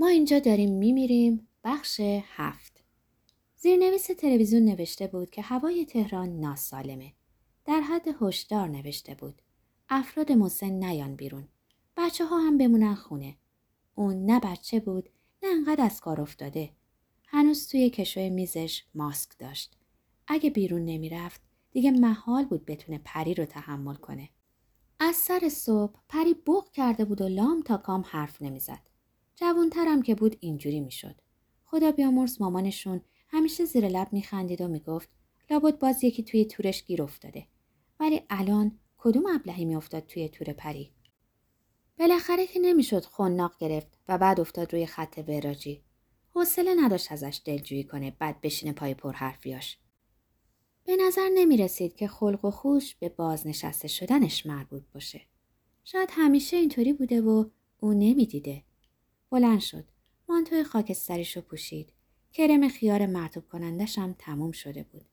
ما اینجا داریم میمیریم. بخش هفت. زیرنویس تلویزیون نوشته بود که هوای تهران ناسالمه. در حد هشدار نوشته بود. افراد مسن نیان بیرون. بچه ها هم بمونن خونه. اون نه بچه بود نه انقدر از کار افتاده. هنوز توی کشوی میزش ماسک داشت. اگه بیرون نمی‌رفت دیگه محال بود بتونه پری رو تحمل کنه. از سر صبح پری بوق کرده بود و لام تا کام حرف نمی‌زد. جوانترم که بود اینجوری می‌شد. خدا بیامرز مامانشون همیشه زیر لب میخندید و می‌گفت لابد باز یکی توی تورش گیر افتاده. ولی الان کدوم ابلهی میافتاد توی تور پری؟ بالاخره که نمی‌شد خناق گرفت و بعد افتاد روی خط وراجی. حوصله نداشت ازش دلجویی کنه بعد بشینه پای پرحرفیاش. به نظر نمی رسید که خلق و خوش به بازنشسته شدنش مربوط باشه. شاید همیشه اینطوری بوده و او نمی‌دیده. بلند شد. مانتوی خاکستریش رو پوشید. کرم خیار مرتوب کنندش هم تموم شده بود.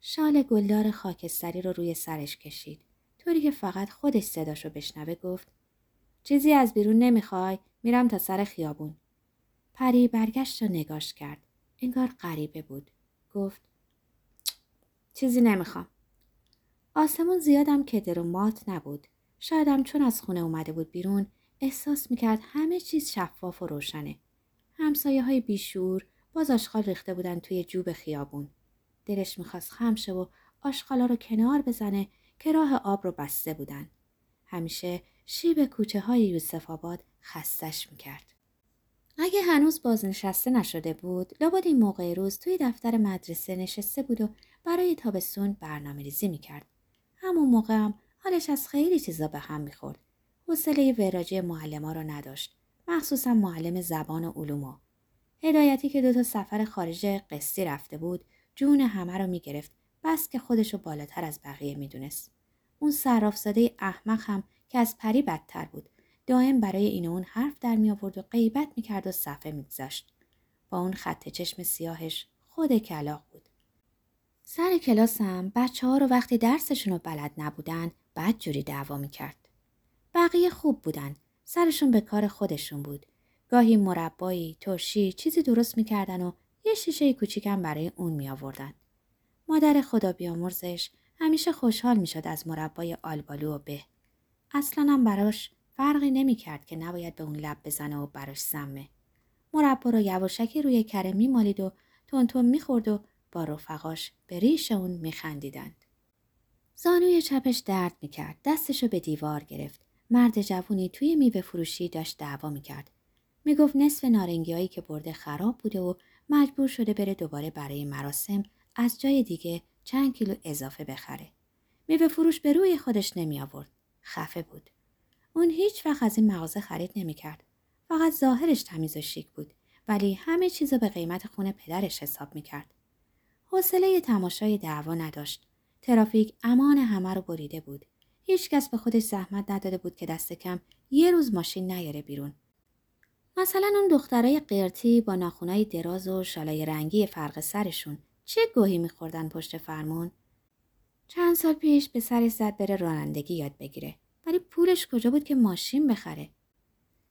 شال گلدار خاکستری رو روی سرش کشید. طوری که فقط خودش صداشو بشنوه گفت چیزی از بیرون نمی‌خوای میرم تا سر خیابون. پری برگشت و نگاش کرد. انگار غریبه بود. گفت چیزی نمی‌خوام. آسمون زیادم کدر و مات نبود. شایدم چون از خونه اومده بود بیرون احساس می‌کرد همه چیز شفاف و روشنه. همسایه های بیشور باز آشغال ریخته بودن توی جوب خیابون. دلش می‌خواست خمشه و آشغالا رو کنار بزنه که راه آب رو بسته بودن. همیشه شیب کوچه های یوسف آباد خستش می‌کرد. اگه هنوز بازنشسته نشده بود لابد این موقع روز توی دفتر مدرسه نشسته بود و برای تابستون برنامه ریزی می‌کرد. همون موقع هم حالش از خیلی چیزا به هم می‌خورد. حوصله وراجی معلما رو نداشت. مخصوصا معلم زبان و علومو. هدایتی که دو تا سفر خارج قصی رفته بود جون همه رو می‌گرفت بس که خودشو بالاتر از بقیه می‌دونست. اون صرافزاده احمق هم که از پری بدتر بود دائم برای این اون حرف در می آورد و غیبت می کرد و صفحه می گذاشت. با اون خط چشم سیاهش خود کلاق بود. سر کلاسم بچه ها رو وقتی درسشون رو بلد نبودن بعد جوری دعوا می کرد. بقیه خوب بودن. سرشون به کار خودشون بود. گاهی مربایی، ترشی چیزی درست می‌کردن و یه شیشه کوچیکم برای اون می آوردن. مادر خدا بیامرزش همیشه خوشحال می‌شد از مربای آلبالو و به. اصلا هم براش فرقی نمی کرد که نباید به اون لب بزنه و براش سمه. مربا رو یواشکی روی کره میمالید و تون می‌خورد و با رفقاش به ریش اون میخندیدند. زانوی چپش درد می‌کرد. دستشو به دیوار گرفت. مرد جوونی توی میوه فروشی داشت دعوا می‌کرد. می‌گفت نصف نارنگیایی که برده خراب بوده و مجبور شده بره دوباره برای مراسم از جای دیگه چند کیلو اضافه بخره. میوه فروش به روی خودش نمی آورد. خفه بود. اون هیچ وقت از این مغازه خرید نمی‌کرد. فقط ظاهرش تمیز و شیک بود ولی همه چیز به قیمت خون پدرش حساب می‌کرد. حوصله تماشای دعوا نداشت. ترافیک امان همه رو بریده بود. هیچکس به خودش زحمت نداده بود که دست کم یه روز ماشین نیاره بیرون. مثلا اون دخترای قرتی با ناخونای دراز و شالای رنگی فرق سرشون چه گوهی میخوردن پشت فرمون؟ چند سال پیش به سر زد بره رانندگی یاد بگیره. ولی پولش کجا بود که ماشین بخره؟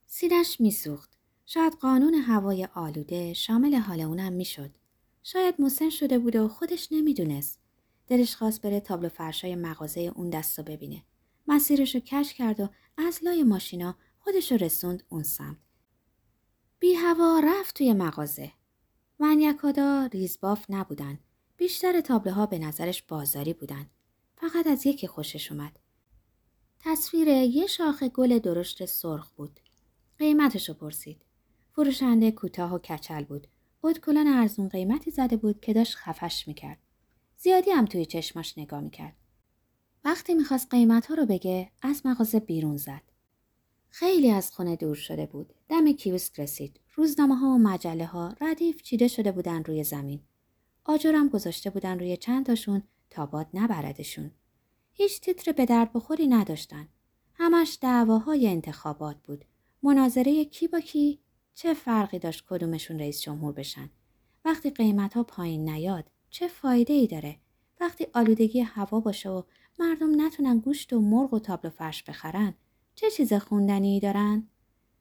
سینش میسوخت. شاید قانون هوای آلوده شامل حال اونم می‌شد. شاید مسن شده بوده و خودش نمی‌دونست. دلش خواست بره تابلو فرشای مغازه اون دست رو ببینه. مسیرش رو کش کرد و از لای ماشینا خودش رو رسوند اون سمت. بی هوا رفت توی مغازه. ونیکادا ریزباف نبودن. بیشتر تابلوها به نظرش بازاری بودن. فقط از یکی خوشش اومد. تصویر یه شاخه گل درشت سرخ بود. قیمتش رو پرسید. فروشنده کوتاه و کچل بود. ادکلان ارزون قیمتی زده بود که داشت خفش می‌کرد. زیادی هم توی چشماش نگاه می‌کرد. وقتی می‌خواست قیمت ها رو بگه از مغازه بیرون زد. خیلی از خونه دور شده بود. دم کیوسک رسید. روزنامه ها و مجله ها ردیف چیده شده بودن روی زمین. آجرم گذاشته بودن روی چند تاشون تا باد نبردشون. هیچ تیتر به درد بخوری نداشتن. همش دعواهای انتخابات بود. مناظره کی با کی؟ چه فرقی داشت کدومشون رئیس جمهور بشن؟ وقتی قیمت ها پایین نیاد چه فایده ای داره؟ وقتی آلودگی هوا باشه و مردم نتونن گوشت و مرغ و تابلو فرش بخرن چه چیز خوندنی دارن؟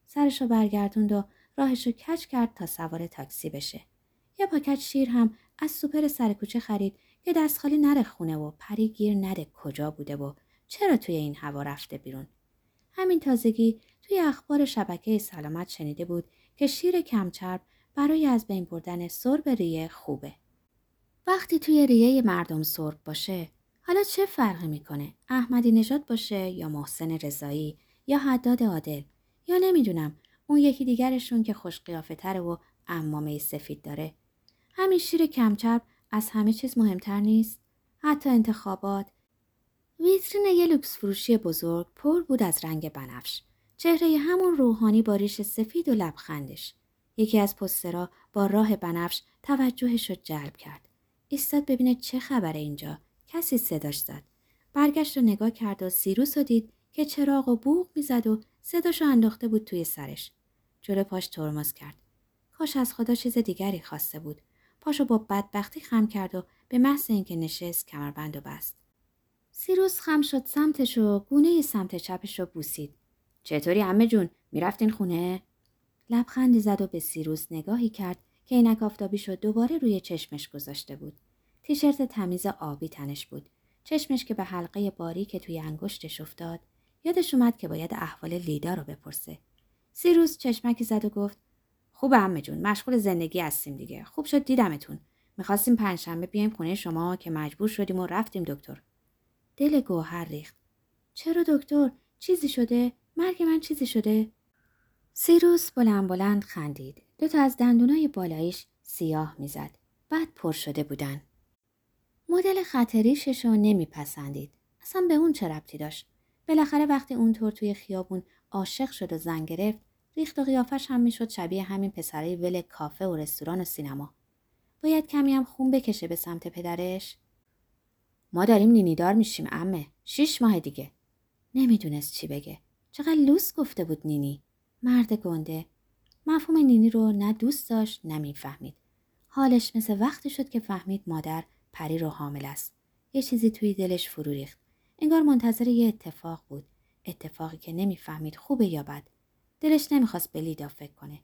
سرشو برگردوند و راهش رو کج کرد تا سوار تاکسی بشه. یه پاکت شیر هم از سوپر سر کوچه خرید که دست خالی نره خونه و پری گیر نده کجا بوده و چرا توی این هوا رفته بیرون. همین تازگی توی اخبار شبکه سلامت شنیده بود که شیر کمچرب برای از بین بردن سرب ریه خوبه. وقتی توی ریه مردم سرب باشه حالا چه فرقی می‌کنه؟ احمدی نژاد باشه یا محسن رضایی یا حداد عادل یا نمی‌دونم اون یکی دیگرشون که خوش قیافه تره و امامه سفید داره. همین شیر کمچرب از همه چیز مهمتر نیست؟ حتی انتخابات. ویترین یه لوکس فروشی بزرگ پر بود از رنگ بنفش. چهره همون روحانی با ریش سفید و لبخندش. یکی از پسترها با راه بنفش توجهش رو جلب کرد. ایستاد ببینه چه خبره اینجا. کسی صداش زد. برگشت و نگاه کرد و سیروس رو دید که چراغ و بوغ می‌زد و صداشو انداخته بود توی سرش. جلو پاش ترمز کرد. کاش از خدا چیز دیگری خواسته بود. پاشو با بدبختی خم کرد و به محض اینکه نشست کمربند و بست. سیروس خم شد سمتش و گونه سمت چپش رو بوسید. چطوری همه جون؟ می‌رفتین خونه؟ لبخندی زد و به سیروس نگاهی کرد که اینک آفتابی شد دوباره روی چشمش گذاشته بود. تیشرت تمیز آبی تنش بود. چشمش که به حلقه باری که توی انگشتش افتاد یادش اومد که باید احوال لیدا رو بپرسه. سیروس چشمکی زد و گفت خوب همه جون مشغول زندگی هستیم دیگه. خوب شد دیدمتون. می‌خواستیم پنجشنبه بیایم خونه شما که مجبور شدیم و رفتیم دکتر. دل گوهر ریخت. چرا دکتر؟ چیزی شده؟ مرگ من چیزی شده؟ سیروس بلند بلند خندید. دو تا از دندونای بالایش سیاه می‌زد. بعد پر شده بودن. مدل خطریشش رو نمیپسندید. اصلا به اون چه ربطی داشت؟ بالاخره وقتی اونطور توی خیابون عاشق شد و زن گرفت ریخت و قیافش هم می‌شد شبیه همین پسرای ول کافه و رستوران و سینما. باید کمی هم خون بکشه به سمت پدرش؟ ما داریم نینیدار میشیم امه. شیش ماه دیگه. نمی‌دونست چی بگه. چقدر لوس گفته بود نینی. مرد گنده. مفهوم نینی رو نه دوست داشت نه می‌فهمید. حالش مثل وقتی شد که فهمید مادر پری رو حامل است. یه چیزی توی دلش فرو ریخت. انگار منتظر یه اتفاق بود. اتفاقی که نمی‌فهمید خوبه یا بد. دلش نمی‌خواست به لیدا فکر کنه.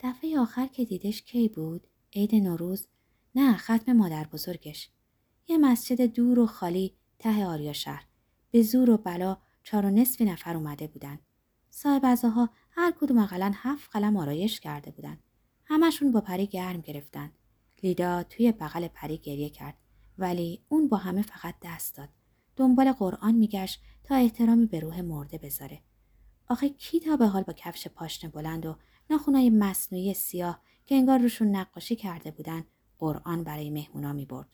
دفعه آخر که دیدش کی بود؟ عید نوروز؟ نه ختم مادر بزرگش. یه مسجد دور و خالی ته آریا شهر. به زور و بلا چهار و نصف نفر اومده بودن. صاحب ها هر کدوم اقلا هفت قلم آرایش کرده بودن. همشون با پری گرم گرفتن. لیدا توی بغل پری گریه کرد. ولی اون با همه فقط دست داد. دنبال قرآن میگشت تا احترامی به روح مرده بذاره. آخه کی تا به حال با کفش پاشنه بلند و ناخونای مصنوعی سیاه که انگار روشون نقاشی کرده بودن قرآن برای مهمونا می برد.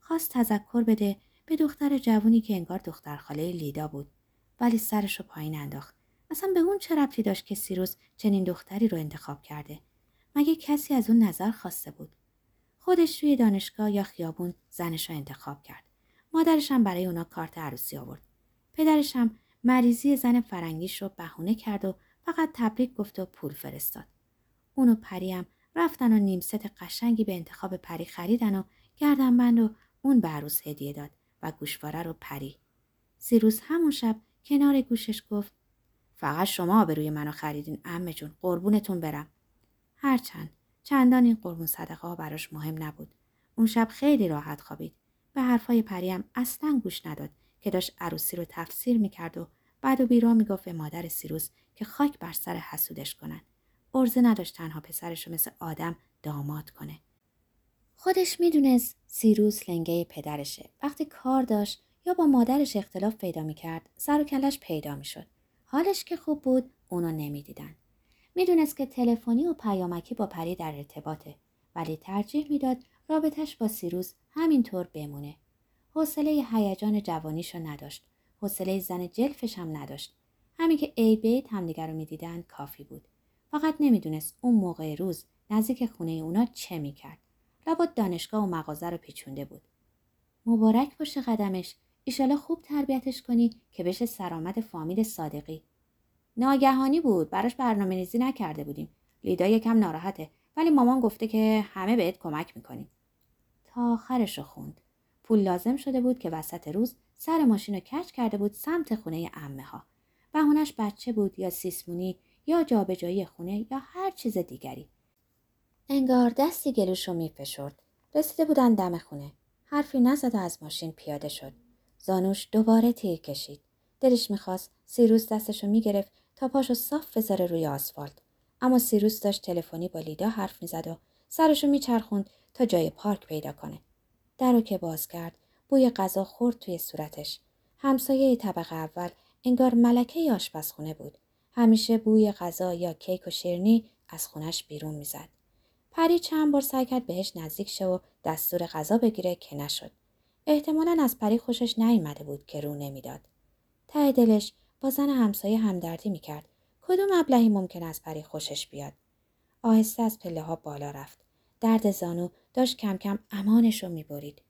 خواست تذکر بده به دختر جوونی که انگار دختر خاله لیدا بود ولی سرش رو پایین انداخت. اصلا به اون چه ربطی داشت که سیروس چنین دختری رو انتخاب کرده؟ مگه کسی از اون نظر خواسته بود؟ خودش توی دانشگاه یا خیابون زنش رو انتخاب کرد. مادرش هم برای اونا کارت عروسی آورد. پدرش هم مریضی زن فرنگیش رو بهونه کرد و فقط تبریک گفت و پول فرستاد. اون و پریم رفتن و نیم ست قشنگی به انتخاب پری خریدن و گردنبند و اون به عروس هدیه داد و گوشواره رو پری. سیروس همون شب کنار گوشش گفت فقط شما به روی منو خریدین امه جون قربونتون برم. هرچند چندان این قربون صدقه ها براش مهم نبود. اون شب خیلی راحت خوابید. به حرفای پریم اصلا گوش نداد که داشت عروسی رو تفسیر می‌کرد و بعد و بیرا می‌گفت به مادر سیروس که خاک بر سر حسودش کنن. ارزه نداشت تنها پسرش رو مثل آدم داماد کنه. خودش می‌دونست سیروس لنگه پدرشه. وقتی کار داشت یا با مادرش اختلاف پیدا می‌کرد سر و کلش پیدا می‌شد. حالش که خوب بود اونو نمی‌دیدن. می‌دونست که تلفنی و پیامکی با پری در ارتباطه ولی ترجیح می‌داد رابطش با سیروس همینطور بمونه. حوصله هیجان جوانیشو نداشت. حوصله زن جلفش هم نداشت. همین که ای بیت همدیگر رو می‌دیدن کافی بود. فقط نمی‌دونست اون موقع روز نزدیک خونه اونا چه می‌کرد. لابد دانشگاه و مغازه رو پیچونده بود. مبارک باشه قدمش. ایشالا خوب تربیتش کنی که بشه سرآمد فامیل صادقی. ناگهانی بود. براش برنامه ریزی نکرده بودیم. لیدا یکم ناراحته. ولی مامان گفته که همه بهت کمک می‌کنیم. تا آخرش رو خوند. پول لازم شده بود که وسط روز سر ماشین رو کچ کرده بود سمت خونه امه ها. بهونش بچه بود یا سیسمونی یا جابجایی خونه یا هر چیز دیگری انگار دستی گلوشو میفشرد رسیده بودن دم خونه حرفی نزد و از ماشین پیاده شد زانوش دوباره تیر کشید. دلش می‌خواست سیروس دستشو می‌گرفت تا پاشو صاف بذاره روی آسفالت. اما سیروس داشت تلفنی با لیدا حرف می‌زد و سرشو میچرخوند تا جای پارک پیدا کنه. در رو که باز کرد بوی غذا خورد توی صورتش. همسایه طبقه اول انگار ملکه آشپزخونه بود. همیشه بوی غذا یا کیک و شیرنی از خونش بیرون می‌زد. پری چند بار سعی کرد بهش نزدیک شه و دستور غذا بگیره که نشد. احتمالا از پری خوشش نیامده بود که رو نمی‌داد. ته دلش با زن همسایه همدردی می‌کرد. کدوم ابلهی ممکن از پری خوشش بیاد؟ آهسته از پله ها بالا رفت. درد زانو داشت کم کم امانش رو می‌برید.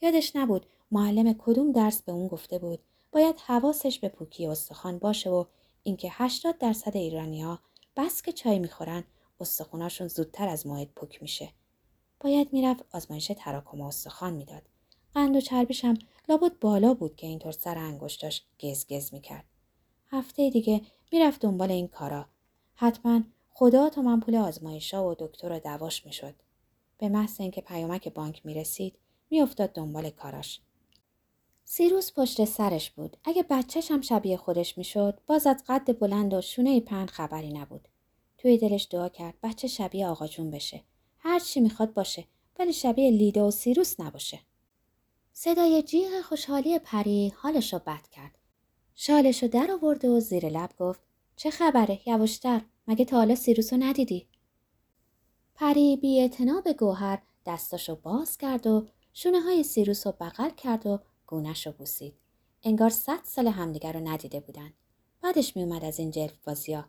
یادش نبود معلم کدوم درس به اون گفته بود. باید حواسش به پوکی استخوان باشه و اینکه 80 درصد ایرانیا بس که چای می‌خورن استخوناشون زودتر از موعد پوک میشه. باید می‌رفت آزمایش تراکم استخوان می‌داد. قند و چربیش هم لابد بالا بود که اینطور سر انگشتاش گز گز می‌کرد. هفته دیگه می‌رفت دنبال این کارا. حتما خدا تا من پول آزمایشا و دکتر و دواش می‌شد. به محض اینکه پیامک بانک می‌رسید میافتاد دنبال کاراش. سیروس پشت سرش بود. اگه بچهش هم شبیه خودش می‌شد باز از قد بلند و شونه پهن خبری نبود. توی دلش دعا کرد بچه شبیه آقا جون بشه. هر چی می‌خواد باشه ولی شبیه لیدا و سیروس نباشه. صدای جیغ خوشحالی پری حالش رو بد کرد. شالش رو در آورده و زیر لب گفت چه خبره یواشتر مگه تا حالا سیروس رو ندیدی؟ پری بی به گوهر دستاشو باز کرد و شونه های سیروس رو بغل کرد و گونش رو بوسید. انگار صد سال همدیگر رو ندیده بودن. بعدش میومد از این جلف بازیا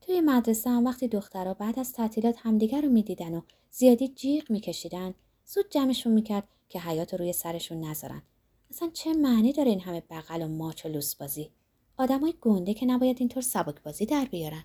توی مدرسه هم وقتی دخترها بعد از تعطیلات همدیگر رو می‌دیدن و زیادی جیغ میکشیدن زود جمعشون می‌کرد که حیات رو روی سرشون نذارن. اصلا چه معنی داره این همه بغل و ماچ و لوس بازی آدمای گنده که نباید اینطور سبک بازی در بیارن.